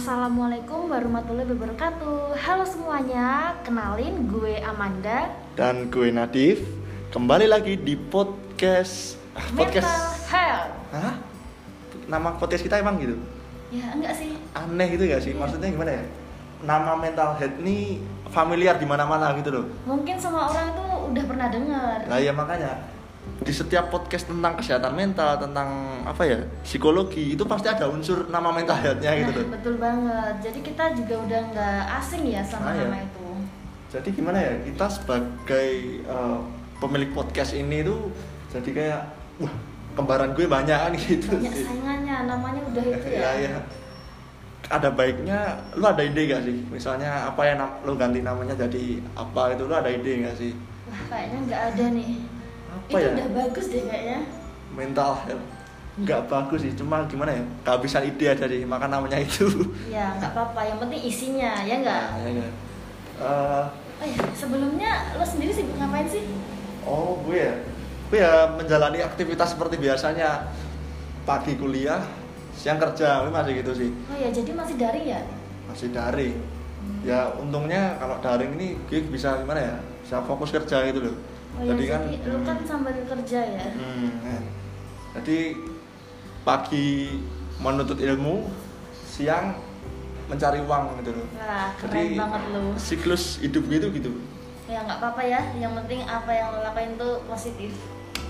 Assalamualaikum warahmatullahi wabarakatuh Halo semuanya, kenalin gue Amanda Dan gue Nadif Kembali lagi di podcast ah, Mental Podcast Health Hah? Nama podcast kita emang gitu? Ya enggak sih, Aneh gitu gak sih? Iya. Maksudnya gimana ya? Nama mental health ini familiar di mana-mana gitu loh mungkin semua orang itu udah pernah dengar Nah ya makanya di setiap podcast tentang kesehatan mental, tentang apa ya, psikologi itu pasti ada unsur nama mental health-nya gitu Nah, loh. betul banget Jadi kita juga udah nggak asing ya sama Nah, ya. nama itu Jadi gimana ya, kita sebagai eh, pemilik podcast ini tuh jadi kayak wah kembaran gue banyak kan gitu. Banyak saingannya, namanya udah itu ya, ya ya. Ada baiknya, lu ada ide gak sih? Misalnya apa yang lu ganti namanya jadi apa itu, lu ada ide gak sih? Wah kayaknya nggak ada nih Apa Itu ya? udah bagus deh kayaknya Mental health. Nggak bagus sih, cuma gimana ya? Kehabisan ide aja sih, maka namanya itu. Ya nggak apa-apa, yang penting isinya ya nggak Nah, ya nggak? Eh, Oh ya, sebelumnya lo sendiri sibuk ngapain sih? oh gue ya, gue ya menjalani aktivitas seperti biasanya. Pagi kuliah, siang kerja, gue masih gitu sih. Oh ya, jadi masih daring ya? Masih daring. Ya untungnya kalau daring ini gue bisa gimana ya? Bisa fokus kerja gitu loh. Oh ya, jadi jadi kan lo kan sambil kerja ya? Hmm, eh. Jadi pagi menuntut ilmu, siang mencari uang gitu loh. Keren Jadi banget lo. siklus hidup gitu gitu. Ya nggak apa-apa ya, yang penting apa yang lo lakuin tuh positif.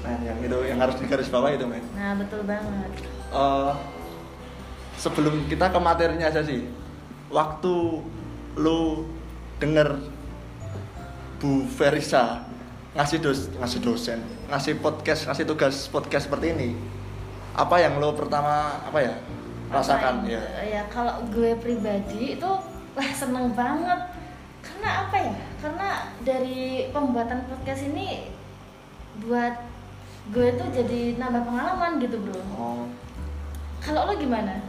Nah, yang itu yang harus digaris bawah itu, men. Nah, betul banget. Eh, sebelum kita ke materinya aja sih. Waktu lu denger Bu Verisa ngasih dos ngasih dosen, ngasih podcast, ngasih tugas podcast seperti ini. Apa yang lo pertama apa ya? rasakan Apa ya? Ya kalau gue pribadi itu wah seneng banget. Karena apa ya? Karena dari pembuatan podcast ini buat gue tuh jadi nambah pengalaman gitu bro. Oh, Kalau lo gimana?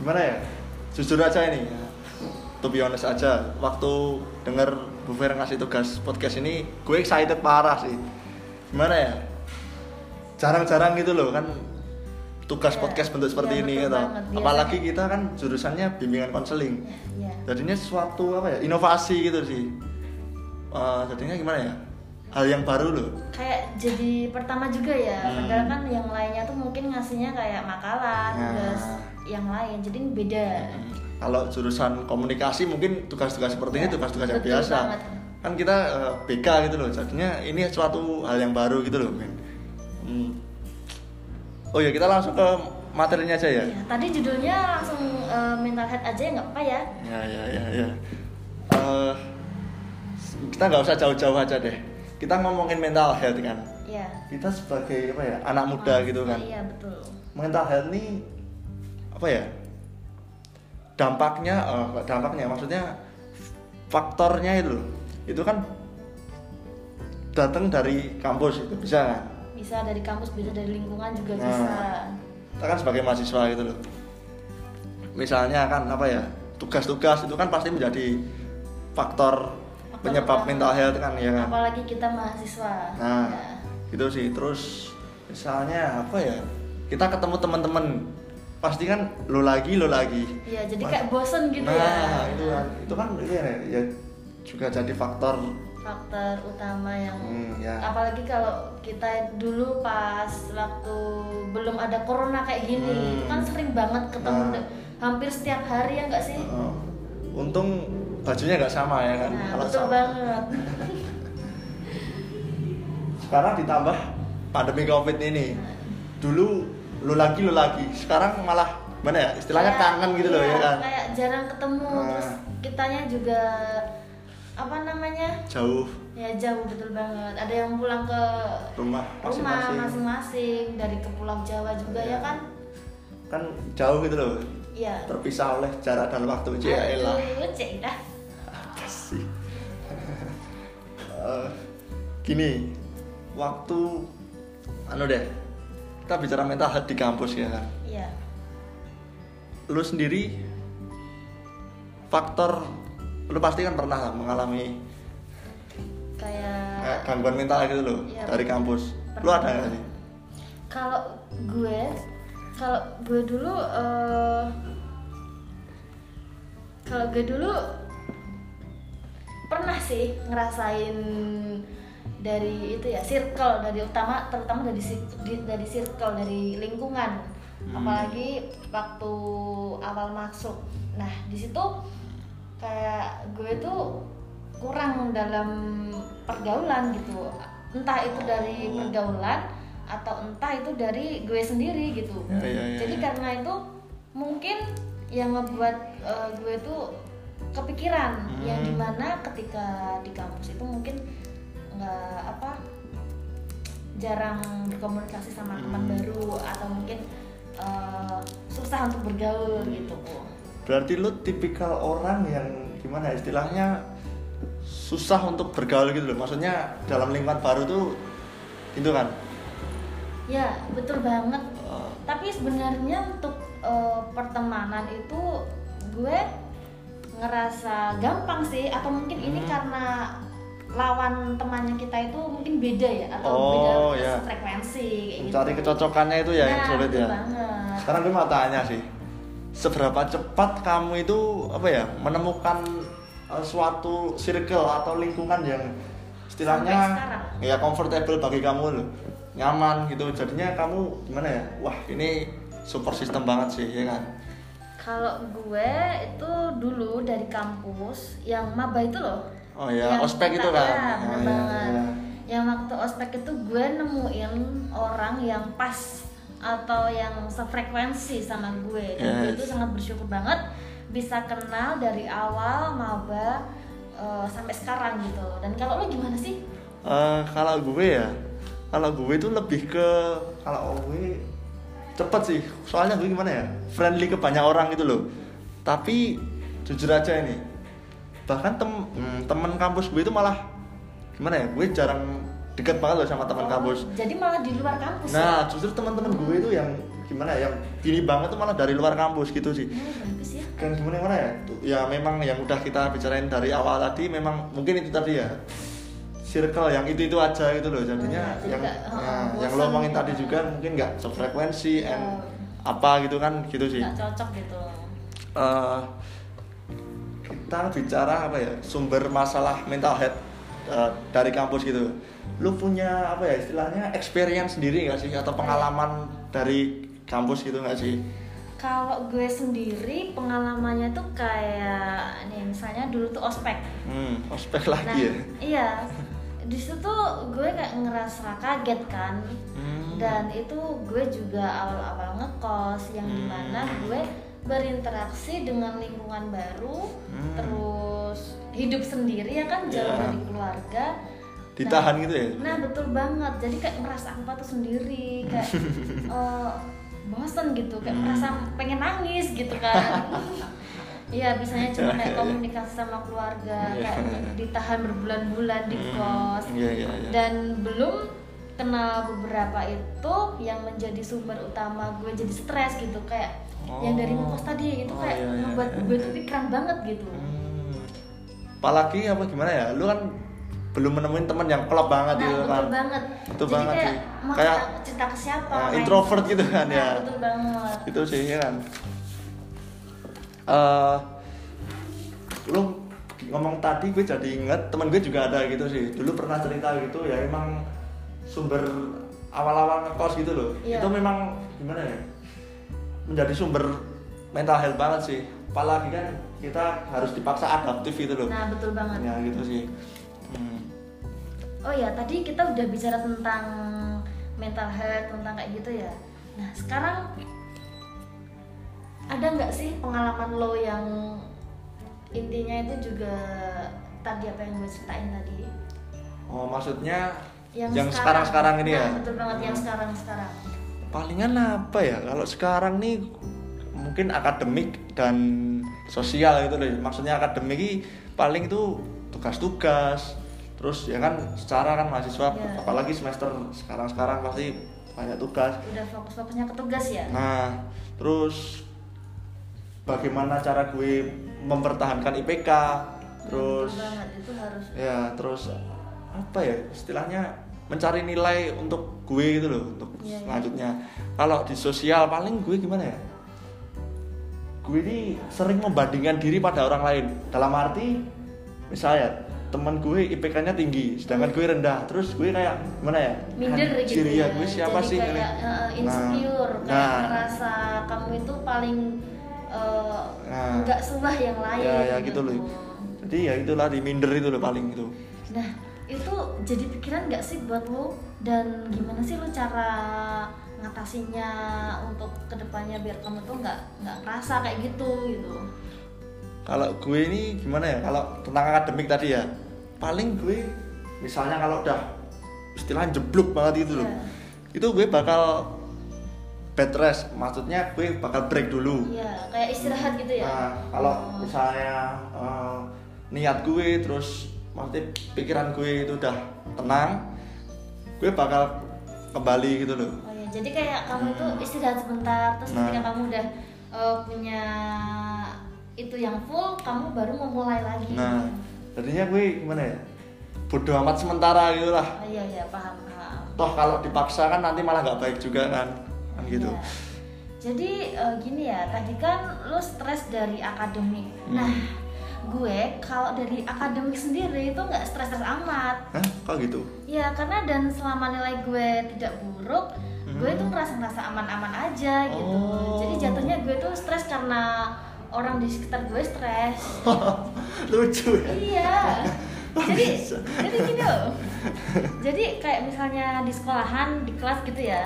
gimana ya? Jujur aja ini ya. To be honest aja, waktu denger Bu Fer ngasih tugas podcast ini, gue excited parah sih. Gimana ya? Jarang-jarang gitu loh kan tugas Iya, podcast bentuk seperti iya, ini gitu. banget. Biasa- Apalagi kita kan jurusannya bimbingan konseling. Ya. Jadinya sesuatu apa ya? Inovasi gitu sih. Eh, jadinya gimana ya? Hal yang baru loh. kayak jadi pertama juga ya Hmm. padahal kan yang lainnya tuh mungkin ngasihnya kayak makalah Nah. tugas yang lain jadi beda Kalau jurusan komunikasi mungkin tugas-tugas seperti ini Ya, tugas-tugas yang biasa. banget. Kan kita eh, BK gitu loh. Jadinya ini suatu hal yang baru gitu loh, men. Hmm. Oh ya, kita langsung ke materinya aja ya. Ya, tadi judulnya langsung eh, mental health aja ya nggak apa ya Ya, ya, ya, ya. Eh, kita nggak usah jauh-jauh aja deh. Kita ngomongin mental health kan. ya Kita sebagai apa ya, anak muda gitu kan. iya betul mental health ini apa ya dampaknya nggak dampaknya maksudnya faktornya itu itu kan datang dari kampus itu bisa kan bisa dari kampus bisa dari lingkungan juga Nah. bisa kita kan sebagai mahasiswa gitu loh misalnya kan apa ya tugas-tugas itu kan pasti menjadi faktor Faktor penyebab mental health kan ya kan apalagi kita mahasiswa Nah, Ya. gitu sih. Terus misalnya apa ya? Kita ketemu teman-teman, pasti kan lo lagi, lo lagi. Iya, jadi Mas- kayak bosen gitu nah, ya itu kan, itu kan ya, ya juga jadi faktor. faktor utama yang Hmm, ya. apalagi kalau kita dulu pas waktu belum ada corona kayak gini Hmm. kan sering banget ketemu Nah. hampir setiap hari ya nggak sih Uh, untung bajunya nggak sama ya kan. nah Kalau betul sama- banget Sekarang ditambah pandemi covid ini. Dulu lo lagi, lo lagi. Sekarang malah mana ya? Istilahnya Kayak- kangen gitu loh iya, ya kan. kayak jarang ketemu Nah. terus kitanya juga apa namanya Jauh ya jauh betul banget ada yang pulang ke rumah rumah masing-masing. dari ke Pulau Jawa juga ya Iya. kan Kan jauh gitu loh. iya terpisah oleh jarak dan waktu ya elah apa sih Eh, gini waktu anu deh kita bicara mental health di kampus ya kan iya lu sendiri faktor lu pasti kan pernah mengalami kayak kayak gangguan mental gitu loh Iya, dari pernah. kampus lu Pernah. ada nggak sih kalau gue kalau gue dulu eh, kalau gue dulu pernah sih ngerasain dari itu ya circle dari utama terutama dari dari circle dari lingkungan Hmm. apalagi waktu awal masuk nah di situ kayak gue tuh kurang dalam pergaulan gitu entah itu dari Oh. pergaulan atau entah itu dari gue sendiri gitu Ya, ya, ya, jadi ya. karena itu mungkin yang ngebuat eh, gue tuh kepikiran Hmm. yang di mana ketika di kampus itu mungkin nggak apa jarang berkomunikasi sama teman Hmm. baru atau mungkin eh, susah untuk bergaul gitu Berarti lu tipikal orang yang gimana ya, istilahnya susah untuk bergaul gitu loh. Maksudnya dalam lingkungan baru tuh itu kan. ya betul banget eh, tapi sebenarnya untuk eh, pertemanan itu gue ngerasa gampang sih atau mungkin ini Hmm. karena lawan temannya kita itu mungkin beda ya atau Oh, beda ya. frekuensi kayak mencari gitu. kecocokannya itu ya yang Nah, sulit betul ya. banget. Sekarang gue mau tanya sih, seberapa cepat kamu itu apa ya menemukan eh, suatu circle atau lingkungan yang istilahnya ya comfortable bagi kamu loh, nyaman gitu. Jadinya kamu gimana ya? Wah ini super system banget sih ya kan? Kalau gue itu dulu dari kampus yang maba itu loh. Oh ya, Yang ospek itu kan? Ya, Oh, bener iya, banget. iya. Yang waktu ospek itu gue nemuin orang yang pas atau yang sefrekuensi sama gue. Dan gue itu sangat bersyukur banget bisa kenal dari awal maba eh, sampai sekarang gitu. Dan kalau lo gimana sih? Eh, kalau gue ya, kalau gue itu lebih ke kalau gue cepet sih. Soalnya gue gimana ya, friendly ke banyak orang gitu loh. Tapi jujur aja ini, bahkan tem hmm, teman kampus gue itu malah gimana ya, gue jarang deket banget loh sama teman Oh, kampus. Jadi malah di luar kampus ya? Nah, justru teman-teman gue itu yang gimana ya, yang gini banget tuh malah dari luar kampus gitu sih. Oh, bagus ya. Kan gimana gimana ya? Ya memang yang udah kita bicarain dari awal tadi memang mungkin itu tadi ya circle yang itu itu aja gitu loh jadinya Oh, yang oh, ya, bosan yang lo omongin gitu. tadi juga mungkin nggak sefrekuensi and Oh. apa gitu kan gitu sih Nggak cocok gitu. Eh, kita bicara apa ya sumber masalah mental health eh, dari kampus gitu lu punya apa ya istilahnya experience sendiri nggak sih atau pengalaman dari kampus gitu nggak sih Kalau gue sendiri pengalamannya tuh kayak nih misalnya dulu tuh ospek. hmm ospek Nah, lagi ya iya. Di situ tuh gue kayak ngerasa kaget kan. Hmm. Dan itu gue juga awal-awal ngekos yang Hmm. di mana gue berinteraksi dengan lingkungan baru, Hmm. terus hidup sendiri ya kan jauh Iya. dari keluarga. ditahan Nah, gitu ya Nah betul banget. Jadi kayak merasa apa tuh sendiri, kayak eh, bosan gitu, kayak Hmm. merasa pengen nangis gitu kan. Iya, bisanya cuma kayak komunikasi sama keluarga, Iya. kayak ditahan berbulan-bulan di Hmm, kos. iya, iya, iya. Dan belum kenal beberapa itu yang menjadi sumber utama gue jadi stres gitu kayak yang dari Oh. ngekos tadi itu Oh, kayak iya, iya, ngebuat iya, gue iya. tuh pikiran banget gitu. Hmm. apalagi apa gimana ya lu kan belum menemuin teman yang klop banget Nah, gitu betul kan banget. Betul Jadi banget kayak sih. Kayak, cerita, ke siapa? main- introvert gitu kan, Nah, ya. Betul banget. itu sih ya kan eh lu ngomong tadi gue jadi inget teman gue juga ada gitu sih dulu pernah cerita gitu ya emang sumber awal-awal ngekos gitu loh Iya. itu memang gimana ya menjadi sumber mental health banget sih apalagi kan kita harus dipaksa adaptif gitu loh Nah, betul banget. ya gitu sih Hmm. Oh ya, tadi kita udah bicara tentang mental health, tentang kayak gitu ya. Nah, sekarang ada nggak sih pengalaman lo yang intinya itu juga tadi apa yang gue ceritain tadi? oh maksudnya Yang, yang sekarang-sekarang ini Nah, ya Betul banget yang sekarang-sekarang. Palingan apa ya kalau sekarang nih mungkin akademik dan sosial gitu loh maksudnya akademik ini paling itu tugas-tugas terus ya kan secara kan mahasiswa Iya. apalagi semester sekarang-sekarang pasti banyak tugas Udah fokus-fokusnya ke tugas ya? nah terus bagaimana cara gue mempertahankan IPK terus Betul banget itu harus. ya terus apa ya istilahnya mencari nilai untuk gue gitu loh untuk Iya, iya. selanjutnya. Kalau di sosial paling gue gimana ya? Gue ini sering membandingkan diri pada orang lain. Dalam arti misalnya teman gue IPK-nya tinggi sedangkan gue rendah. Terus gue kayak gimana ya? Minder gitu Anjir, ya. gue siapa Jadi sih? kayak eh, insecure Nah, kayak nah. ngerasa kamu itu paling eh, Nah. nggak sebah yang lain ya ya gitu loh. jadi ya itulah di minder itu loh paling itu. Nah itu jadi pikiran nggak sih buat lo dan gimana sih lo cara ngatasinya untuk ke depannya biar kamu tuh nggak nggak ngerasa kayak gitu gitu? Kalau gue ini gimana ya? Kalau tentang akademik tadi ya paling gue misalnya kalau udah istilah jeblok banget itu loh. Iya. itu gue bakal bed rest maksudnya gue bakal break dulu. Iya, kayak istirahat gitu ya? Nah kalau Oh. misalnya eh, niat gue terus maksudnya pikiran gue itu udah tenang gue bakal kembali gitu loh Oh ya, jadi kayak kamu tuh istirahat sebentar, terus Nah. ketika kamu udah eh, punya itu yang full, kamu baru memulai lagi. nah jadinya gue gimana ya bodoh amat sementara gitu lah Oh, iya iya paham paham. toh kalau dipaksa kan nanti malah nggak baik juga kan kan gitu Iya. Jadi eh, gini ya, tadi kan lu stres dari akademik. Hmm. Nah, gue kalau dari akademik sendiri itu nggak stres-stres amat. Hah? kok gitu Ya karena dan selama nilai gue tidak buruk, gue tuh ngerasa ngerasa aman-aman aja gitu. Oh. Jadi jatuhnya gue tuh stres karena orang di sekitar gue stres. lucu ya iya. Jadi jadi gini loh. Jadi kayak misalnya di sekolahan, di kelas gitu ya.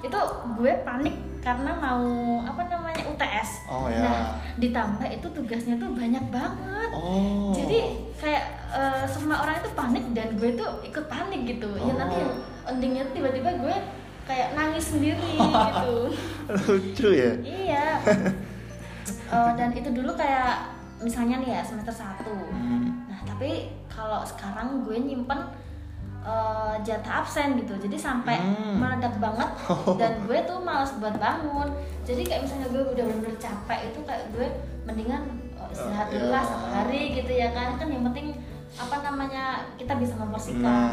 Itu gue panik karena mau apa namanya UTS. Oh, ya. Nah, ditambah itu tugasnya tuh banyak banget. oh Jadi kayak eh, semua orang itu panik dan gue tuh ikut panik gitu. Ya nanti Oh. endingnya tuh tiba-tiba gue kayak nangis sendiri gitu. lucu ya iya. Eh, dan itu dulu kayak misalnya nih ya semester 1 Hmm. Nah tapi kalau sekarang gue nyimpen eh, jatah absen gitu. Jadi sampai Hmm. meledak banget dan gue tuh malas buat bangun. Jadi kayak misalnya gue udah bener capek itu kayak gue mendingan eh, istirahat dulu lah ya. satu hari gitu ya kan. Kan yang penting apa namanya kita bisa membersihkan. Nah,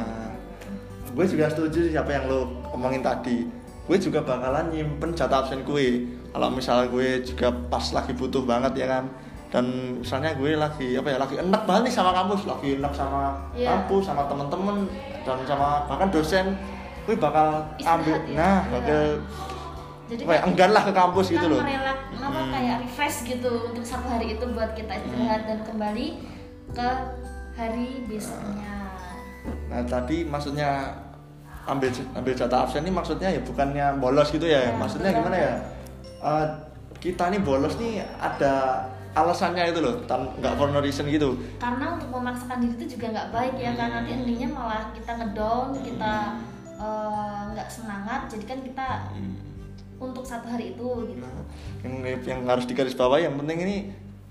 gue juga setuju sih apa yang lo omongin tadi. Gue juga bakalan nyimpen jatah absen gue. Kalau misalnya gue juga pas lagi butuh banget ya kan. Dan misalnya gue lagi apa ya lagi enak banget nih sama kampus, lagi enak sama Iya. kampus, sama temen-temen dan sama bahkan dosen. Gue bakal Istirahat ambil, ya? nah, Iya. bakal Jadi ya, enggan lah ke kampus gitu loh. merelak apa Hmm. kayak refresh gitu untuk satu hari itu buat kita istirahat dan kembali ke hari besoknya. Nah tadi maksudnya ambil ambil jatah absen ini maksudnya ya bukannya bolos gitu ya, Ya, maksudnya betul gimana ya? Eh, kita nih bolos nih ada alasannya itu loh, tan- nggak for no reason gitu. karena untuk memaksakan diri itu juga nggak baik ya kan nanti endingnya malah kita ngedown kita eh, nggak semangat jadi kan kita untuk satu hari itu gitu Nah, yang yang harus digarisbawahi yang penting ini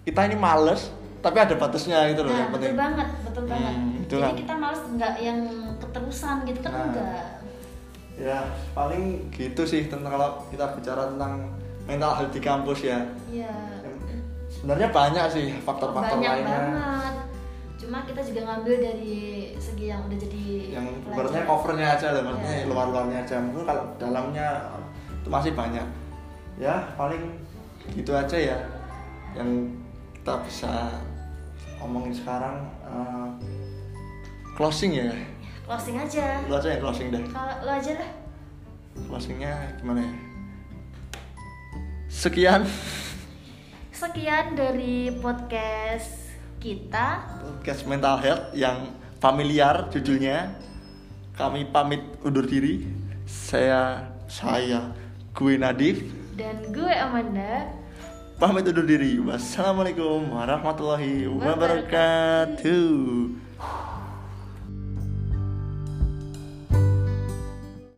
kita ini males tapi ada batasnya gitu loh nah yang betul penting. banget betul banget Hmm, jadi kan. kita males nggak yang keterusan gitu kan Nah. enggak Ya paling gitu sih tentang kalau kita bicara tentang mental health di kampus ya. iya Sebenarnya banyak sih faktor-faktor banyak lainnya. banget cuma kita juga ngambil dari segi yang udah jadi yang ibaratnya covernya aja lah, maksudnya Iya. luar-luarnya aja. Mungkin kalau dalamnya itu masih banyak. Ya paling gitu aja ya yang kita bisa omongin sekarang. Eh, closing ya, closing aja lu aja yang closing deh. kalau lo aja lah Closingnya gimana ya? Sekian sekian dari podcast kita podcast mental health yang familiar judulnya. Kami pamit undur diri. Saya saya gue Nadif. dan gue Amanda pamit undur diri. Wassalamualaikum warahmatullahi wabarakatuh.